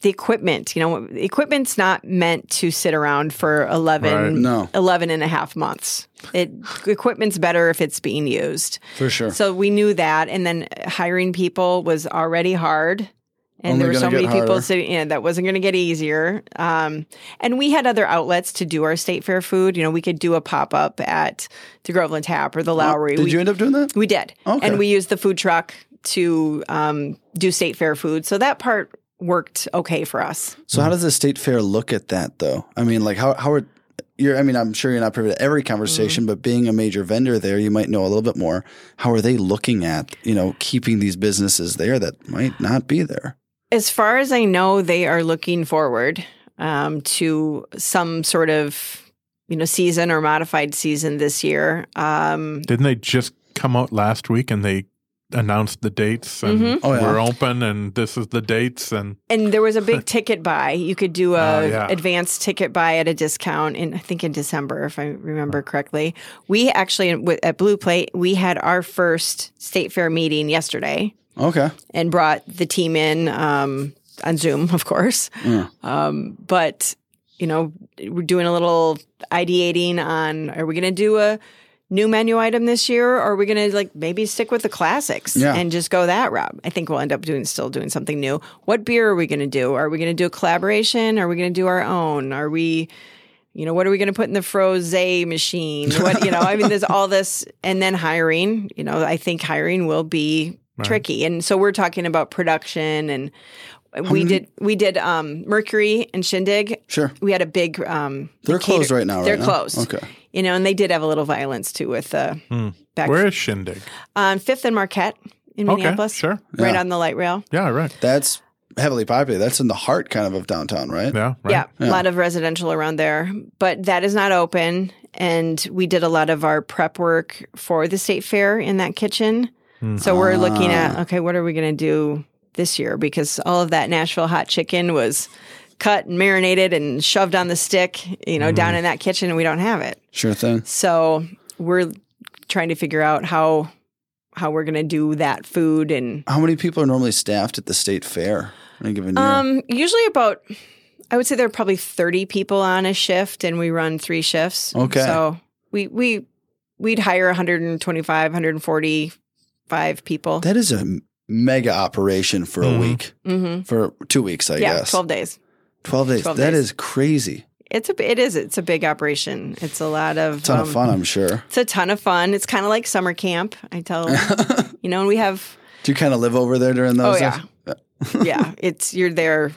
the equipment, you know, equipment's not meant to sit around for 11, Right. No. 11 and a half months. It equipment's better if it's being used. For sure. So we knew that, and then hiring people was already hard. And Only there were so many get people harder. sitting, know, that wasn't going to get easier. Um, and we had other outlets to do our state fair food. You know, we could do a pop up at the Groveland Tap or the Lowry. Did we, you end up doing that? we did, Okay. and we used the food truck to um, do state fair food. So that part worked okay for us. So how does the state fair look at that though? I mean, like how how are you're I mean, I'm sure you're not privy to every conversation, but being a major vendor there, you might know a little bit more. How are they looking at, you know, keeping these businesses there that might not be there? As far as I know, they are looking forward um, to some sort of you know season or modified season this year. Um, Didn't they just come out last week and they announced the dates and Mhm. Oh, yeah. we're open and this is the dates and and there was a big ticket buy. You could do a Oh, yeah. advanced ticket buy at a discount in I think in December, if I remember correctly. We actually at Blue Plate we had our first state fair meeting yesterday Okay. and brought the team in um, on Zoom, of course. Um, but you know, we're doing a little ideating on: Are we going to do a new menu item this year, or are we going to like maybe stick with the classics Yeah. and just go that route? I think we'll end up doing still doing something new. What beer are we going to do? Are we going to do a collaboration? Are we going to do our own? Are we you know, what are we going to put in the frosé machine? What, you know, I mean, there's all this, and then hiring. You know, I think hiring will be tricky, and so we're talking about production, and we did we did um, Mercury and Shindig. Sure. We had a big. Um, They're cater- closed right now, They're right now? closed. Okay. You know, and they did have a little violence too with uh, hmm. back where is Shindig? on Fifth and Marquette in Okay, Minneapolis. sure. right Yeah. on the light rail. Yeah, right. That's heavily populated. That's in the heart kind of of downtown, right? Yeah, right. Yeah, a lot of residential around there, but that is not open. And we did a lot of our prep work for the state fair in that kitchen. Hmm. So we're looking ah. at okay, what are we going to do this year? Because all of that Nashville hot chicken was cut and marinated and shoved on the stick, you know, down in that kitchen, and we don't have it. Sure thing. So we're trying to figure out how how we're going to do that food and How many people are normally staffed at the state fair in a given year? Um, usually about, I would say there are probably thirty people on a shift, and we run three shifts. Okay. so we we we'd hire 125, 145 people. that is a mega operation for a Mhm. week, hmm for two weeks, I Yeah, guess. twelve days. 12 days. 12 That days. is crazy. It's a it is it's a big operation. It's a lot of a ton um, of fun, I'm sure. It's a ton of fun. It's kind of like summer camp. I tell you know, and we have Do you kind of live over there during those? oh those? yeah, yeah. It's you're there.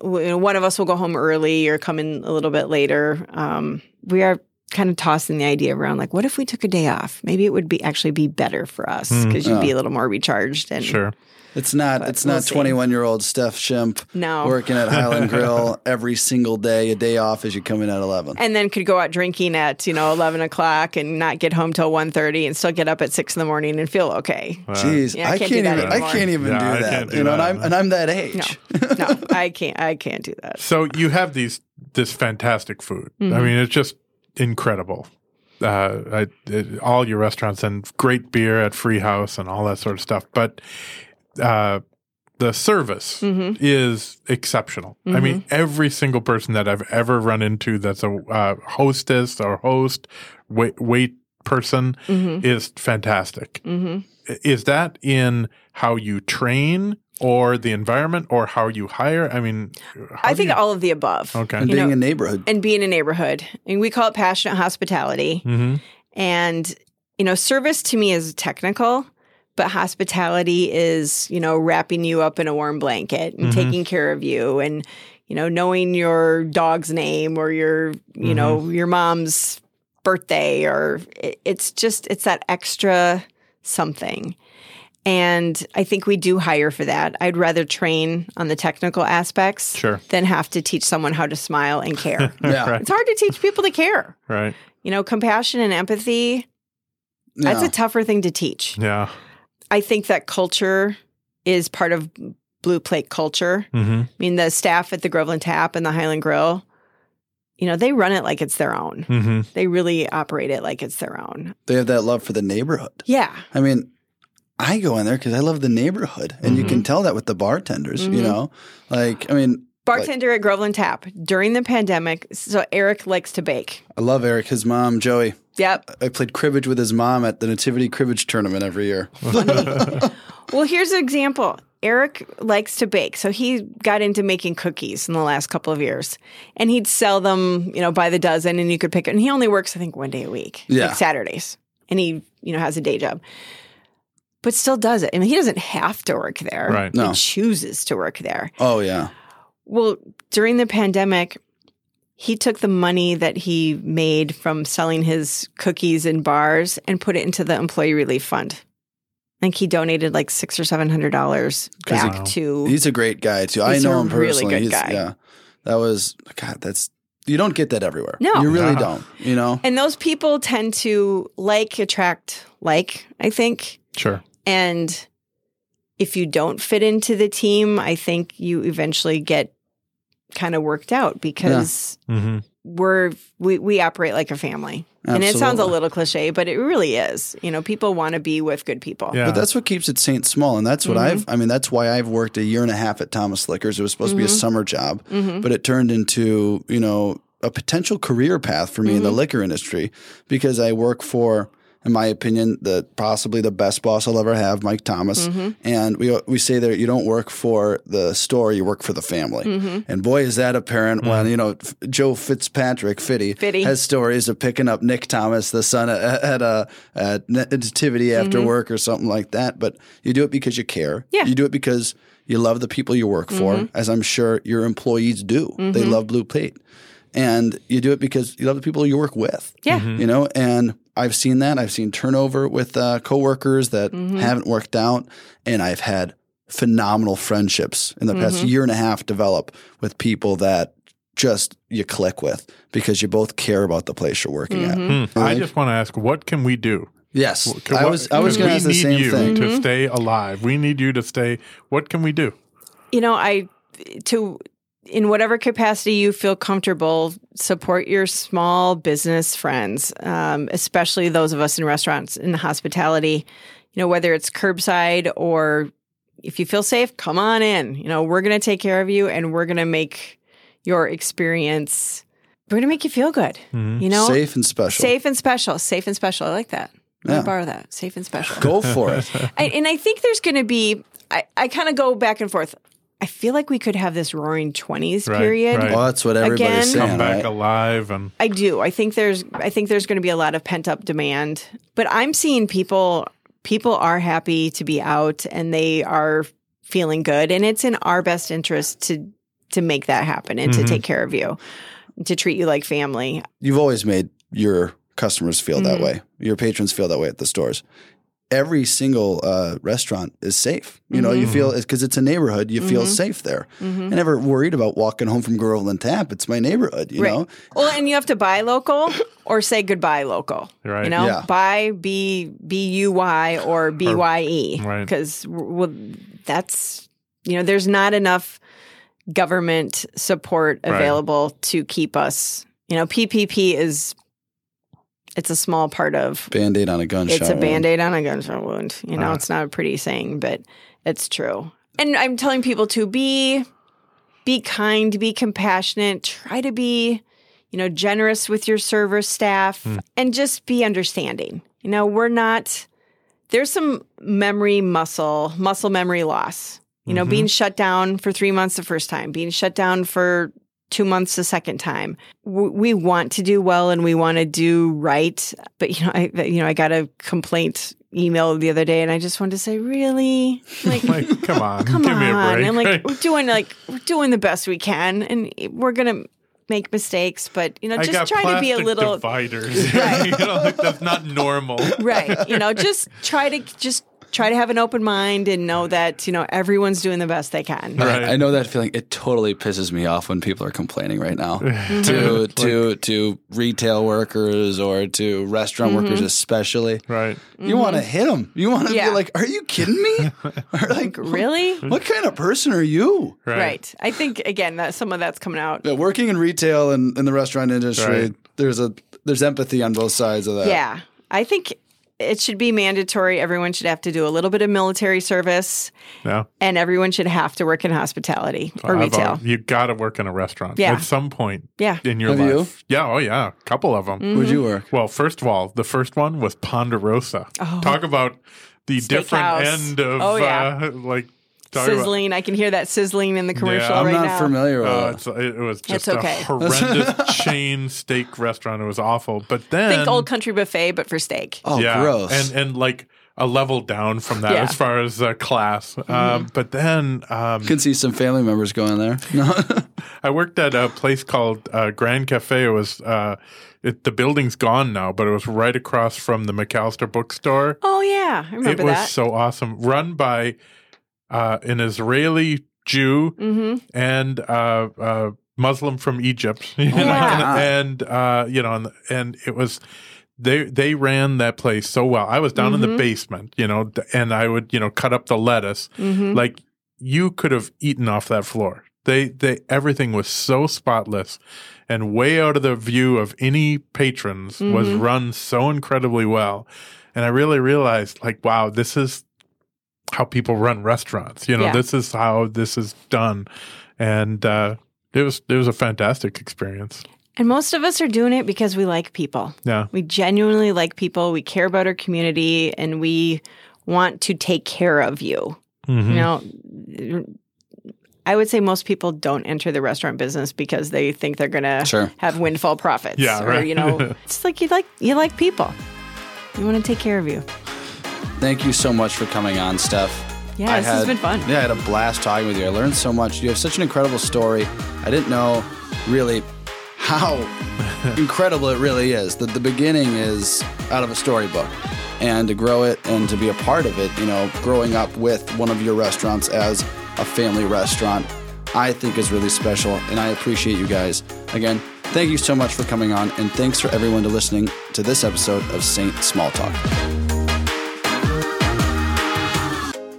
One of us will go home early or come in a little bit later. Um, we are kind of tossing the idea around, like, what if we took a day off? Maybe it would be actually be better for us because you'd be a little more recharged. And Sure. It's not. But it's we'll not twenty-one year old Steph Shimp No. working at Highland Grill every single day, a day off as you come in at eleven. and then could go out drinking at you know 11 o'clock and not get home till 1.30 and still get up at 6 in the morning and feel okay Jeez, Yeah, I I can't can't, even. I can't even Yeah, do I that. can't do you know, and. I'm and I'm that age. no i can't i can't do that So you have these this fantastic food. I Mm-hmm. mean, it's just incredible. Uh, I, it, all your restaurants and great beer at Freehouse and all that sort of stuff. But uh, the service Mm-hmm. is exceptional. I mean, every single person that I've ever run into that's a uh, hostess or host, wait, wait person Mm-hmm. is fantastic. Is that in how you train? Or the environment, or how you hire. I mean, i think you- all of the above Okay. And You being know- a neighborhood. and being a neighborhood and we call it passionate hospitality hmm and you know service to me is technical but hospitality is you know wrapping you up in a warm blanket and mm-hmm. taking care of you and you know knowing your dog's name or your you mm-hmm. know your mom's birthday or it, it's just it's that extra something and i think we do hire for that i'd rather train on the technical aspects Sure. than have to teach someone how to smile and care Yeah. Right. it's hard to teach people to care Right. you know compassion and empathy that's a tougher thing to teach. Yeah. I think that culture is part of blue plate culture. hmm I mean, the staff at the Groveland Tap and the Highland Grill, you know, they run it like it's their own. hmm They really operate it like it's their own. they have that love for the neighborhood. Yeah. I mean, I go in there because I love the neighborhood, and you Mm-hmm. can tell that with the bartenders. You know, like I mean, Bartender at Groveland Tap during the pandemic. So Eric likes to bake. I love Eric. His mom, Joey. Yep. I played cribbage with his mom at the Nativity Cribbage Tournament every year. Well, here's an example. Eric likes to bake. So he got into making cookies in the last couple of years. And he'd sell them, you know, by the dozen and you could pick it. And he only works, I think, one day a week. Yeah. Like Saturdays. And he, you know, has a day job. But still does it. I mean, he doesn't have to work there. Right. No. He chooses to work there. Oh yeah, Well, during the pandemic, he took the money that he made from selling his cookies in bars and put it into the employee relief fund. I think he donated like six or seven hundred dollars 'Cause he- back to. he's a great guy too. I He's know a him really personally. good He's, guy. Yeah, that was God. That's you don't get that everywhere. No. you really Yeah. don't. You know, and those people tend to like attract like. I think, Sure. and if you don't fit into the team, I think you eventually get kind of worked out because hmm we're we we operate like a family. And it sounds a little cliche, but it really is. You know, people want to be with good people. Yeah. But that's what keeps it Saint small, and that's what Mm-hmm. I've. I mean, that's why I've worked a year and a half at Thomas Liquors. It was supposed to be a Mm-hmm. summer job, but it turned into you know a potential career path for me in the Mm-hmm. liquor industry because I work for, in my opinion, the possibly the best boss I'll ever have, Mike Thomas. Mm-hmm. And we we say there, you don't work for the store, you work for the family. Mm-hmm. And boy, is that apparent when you know F- Joe Fitzpatrick Fitty, Fitty. has stories of picking up Nick Thomas, the son at, at a at nativity after work or something like that. But you do it because you care. Mm-hmm. Yeah. You do it because you love the people you work for, Mm-hmm. as I'm sure your employees do. They love Blue Plate. And you do it because you love the people you work with. Yeah. You know, and I've seen that. I've seen turnover with uh, coworkers that Mm-hmm. haven't worked out. And I've had phenomenal friendships in the Mm-hmm. past year and a half develop with people that just you click with because you both care about the place you're working Mm-hmm. at. Hmm. I just want to ask, what can we do? Yes, Can- I was I was we going to ask the need same you thing. to Mm-hmm. stay alive. We need you to stay. What can we do? You know, I to in whatever capacity you feel comfortable, support your small business friends, um, especially those of us in restaurants in hospitality. You know, whether it's curbside or if you feel safe, come on in. You know, we're going to take care of you, and we're going to make your experience. We're going to make you feel good. You know, Safe and special. safe and special. Safe and special. I like that. I'm borrow that. Safe and special. Go for it. I, and I think there's going to be, I, I kind of go back and forth. I feel like we could have this roaring 20s Right, period. right. Well, that's what everybody's Again- saying. Come back right? alive and I do. I think there's I think there's going to be a lot of pent up demand. But I'm seeing people people are happy to be out and they are feeling good and it's in our best interest to to make that happen and to take care of you. To treat you like family. You've always made your customers feel that Mm-hmm. way. Your patrons feel that way at the stores. Every single uh, restaurant is safe. You know, you feel mm-hmm. because it's a neighborhood, you feel mm-hmm. safe there. Mm-hmm. I never worried about walking home from Groveland Tap. It's my neighborhood. You Right. know, Well, and you have to buy local or say goodbye local. Right. You know, Yeah. buy B B U Y or B Y E Right. because well, that's you know there's not enough government support Right. available to keep us. You know, PPP is it's a small part of band aid on a gunshot. it's a wound. band aid on a gunshot wound. You know, Uh. it's not a pretty saying, but it's true. And I'm telling people to be be kind, be compassionate, try to be, you know, generous with your server staff and just be understanding. You know, we're not there's some memory muscle, muscle memory loss. You know, being shut down for 3 months the first time, being shut down for two months the second time. We want to do well and we want to do right, but you know, I you know I got a complaint email the other day, and I just wanted to say, really, like. Like, come on, Come give on, me a break. and like right? we're doing like we're doing the best we can, and we're gonna make mistakes, but you know, just try to be a little dividers. Right. you know, like that's not normal. right. You know, just try to just try to have an open mind and know that you know everyone's doing the best they can. Right. I, I know that feeling. It totally pisses me off when people are complaining right now to to to retail workers or to restaurant workers, Mm-hmm. especially. Right. You want to hit them. You want to Yeah. be like, "Are you kidding me?" or like, Really? "What kind of person are you?" Right. Right. I think again that some of that's coming out. Yeah, working in retail and in the restaurant industry, Right. there's a there's empathy on both sides of that. Yeah. I think it should be mandatory. Everyone should have to do a little bit of military service, Yeah. and everyone should have to work in hospitality or I've retail. al- you got to work in a restaurant Yeah. at some point Yeah. in your Have life. Yeah. Oh, yeah. A couple of them. Where'd you work? Well, first of all, the first one was Ponderosa. Talk about the different Oh. End of Oh, yeah. uh, like talk about- Sizzling. I can hear that sizzling in the commercial I'm right I'm not now. familiar with Uh, it. it's, it was It's just okay. a horrendous chain steak restaurant. It was awful. But then Think Old Country Buffet, but for steak. Oh, yeah, gross. and and like a level down from that Yeah. as far as uh, class. Mm-hmm. Um, but then um, can see some family members going there. No. I worked at a place called uh, Grand Cafe. It was uh, it, the building's gone now, but it was right across from the Macalester bookstore. Oh yeah, I remember It remember was so awesome. Run by uh, an Israeli Jew hmm and uh, uh, Muslim from Egypt, you know, Yeah. and uh, you know, and, and it was they they ran that place so well. I was down in the basement, you know, and I would you know cut up the lettuce hmm like you could have eaten off that floor. They they everything was so spotless and way out of the view of any patrons was run so incredibly well. And I really realized like wow, this is how people run restaurants. You know, Yeah. this is how this is done. And uh it was it was a fantastic experience. And most of us are doing it because we like people. Yeah. We genuinely like people. We care about our community, and we want to take care of you. Mhm. You know, I would say most people don't enter the restaurant business because they think they're going to Sure. have windfall profits. Yeah, or right. you know, it's like you like you like people. You want to take care of you. Thank you so much for coming on, Steph. Yeah, I this has been fun. Yeah, I had a blast talking with you. I learned so much. You have such an incredible story. I didn't know really how incredible it really is. That the beginning is out of a storybook. And to grow it and to be a part of it, you know, growing up with one of your restaurants as a family restaurant, I think is really special. And I appreciate you guys. Again, thank you so much for coming on. And thanks for everyone to listening to this episode of Saint Small Talk.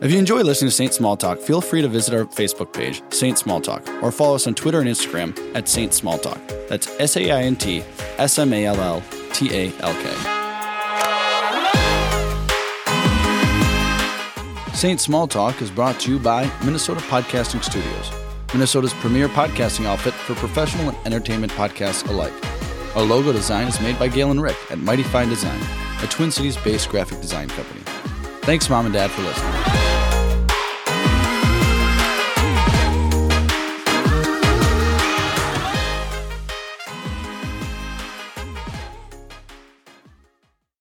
If you enjoy listening to Saint Small Talk, feel free to visit our Facebook page, Saint Small Talk, or follow us on Twitter and Instagram at Saint Small Talk. That's S A I N T S M A L L T A L K. Saint Small Talk is brought to you by Minnesota Podcasting Studios, Minnesota's premier podcasting outfit for professional and entertainment podcasts alike. Our logo design is made by Galen Rick at Mighty Fine Design, a Twin Cities based graphic design company. Thanks, Mom and Dad, for listening.